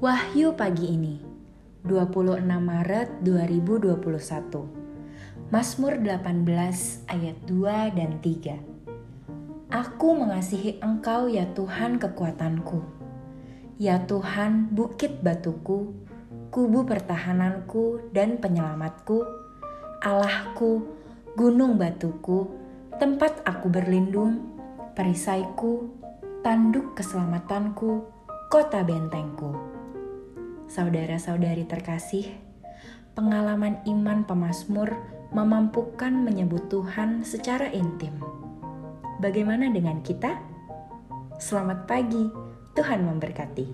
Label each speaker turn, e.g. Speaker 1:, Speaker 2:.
Speaker 1: Wahyu pagi ini, 26 Maret 2021. Mazmur 18 ayat 2 dan 3. Aku mengasihi Engkau ya Tuhan kekuatanku. Ya Tuhan bukit batuku, kubu pertahananku dan penyelamatku, Allahku, gunung batuku, tempat aku berlindung, perisaiku, tanduk keselamatanku, kota bentengku saudara-saudari terkasih, pengalaman iman pemazmur memampukan menyebut Tuhan secara intim. Bagaimana dengan kita? Selamat pagi, Tuhan memberkati.